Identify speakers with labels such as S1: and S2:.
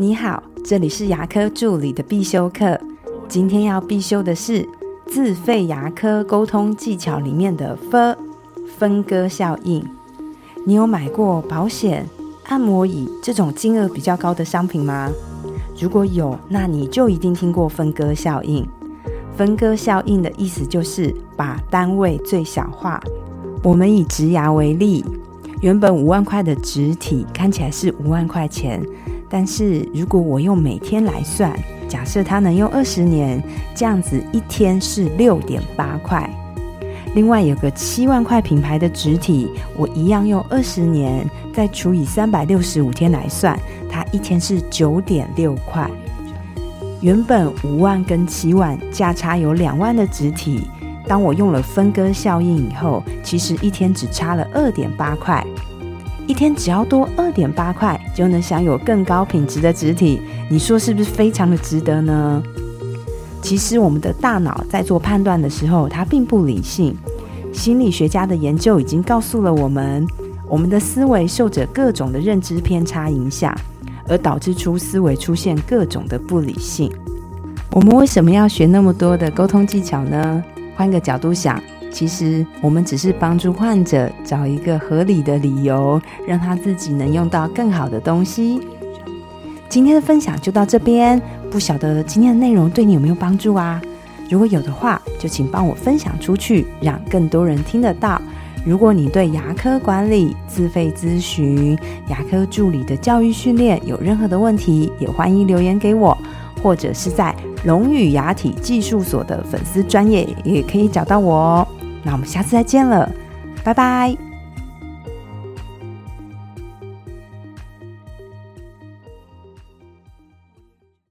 S1: 你好，这里是牙科助理的必修课。今天要必修的是自费牙科沟通技巧里面的分分割效应。你有买过保险、按摩椅这种金额比较高的商品吗？如果有，那你就一定听过分割效应。分割效应的意思就是把单位最小化。我们以植牙为例，原本五万块的植体看起来是五万块钱。但是如果我用每天来算，假设它能用二十年，这样子一天是六点八块。另外有个七万块品牌的纸体，我一样用二十年，再除以三百六十五天来算，它一天是九点六块。原本五万跟七万价差有两万的纸体，当我用了分割效应以后，其实一天只差了二点八块。一天只要多二点八块，就能享有更高品质的植体，你说是不是非常的值得呢？其实我们的大脑在做判断的时候，它并不理性。心理学家的研究已经告诉了我们，我们的思维受着各种的认知偏差影响，而导致出思维出现各种的不理性。我们为什么要学那么多的沟通技巧呢？换个角度想。其实我们只是帮助患者找一个合理的理由，让他自己能用到更好的东西。今天的分享就到这边，不晓得今天的内容对你有没有帮助啊？如果有的话，就请帮我分享出去，让更多人听得到。如果你对牙科管理、自费咨询、牙科助理的教育训练有任何的问题，也欢迎留言给我，或者是在龙语牙体技术所的粉丝专业也可以找到我哦。那我们下次再见了，拜拜。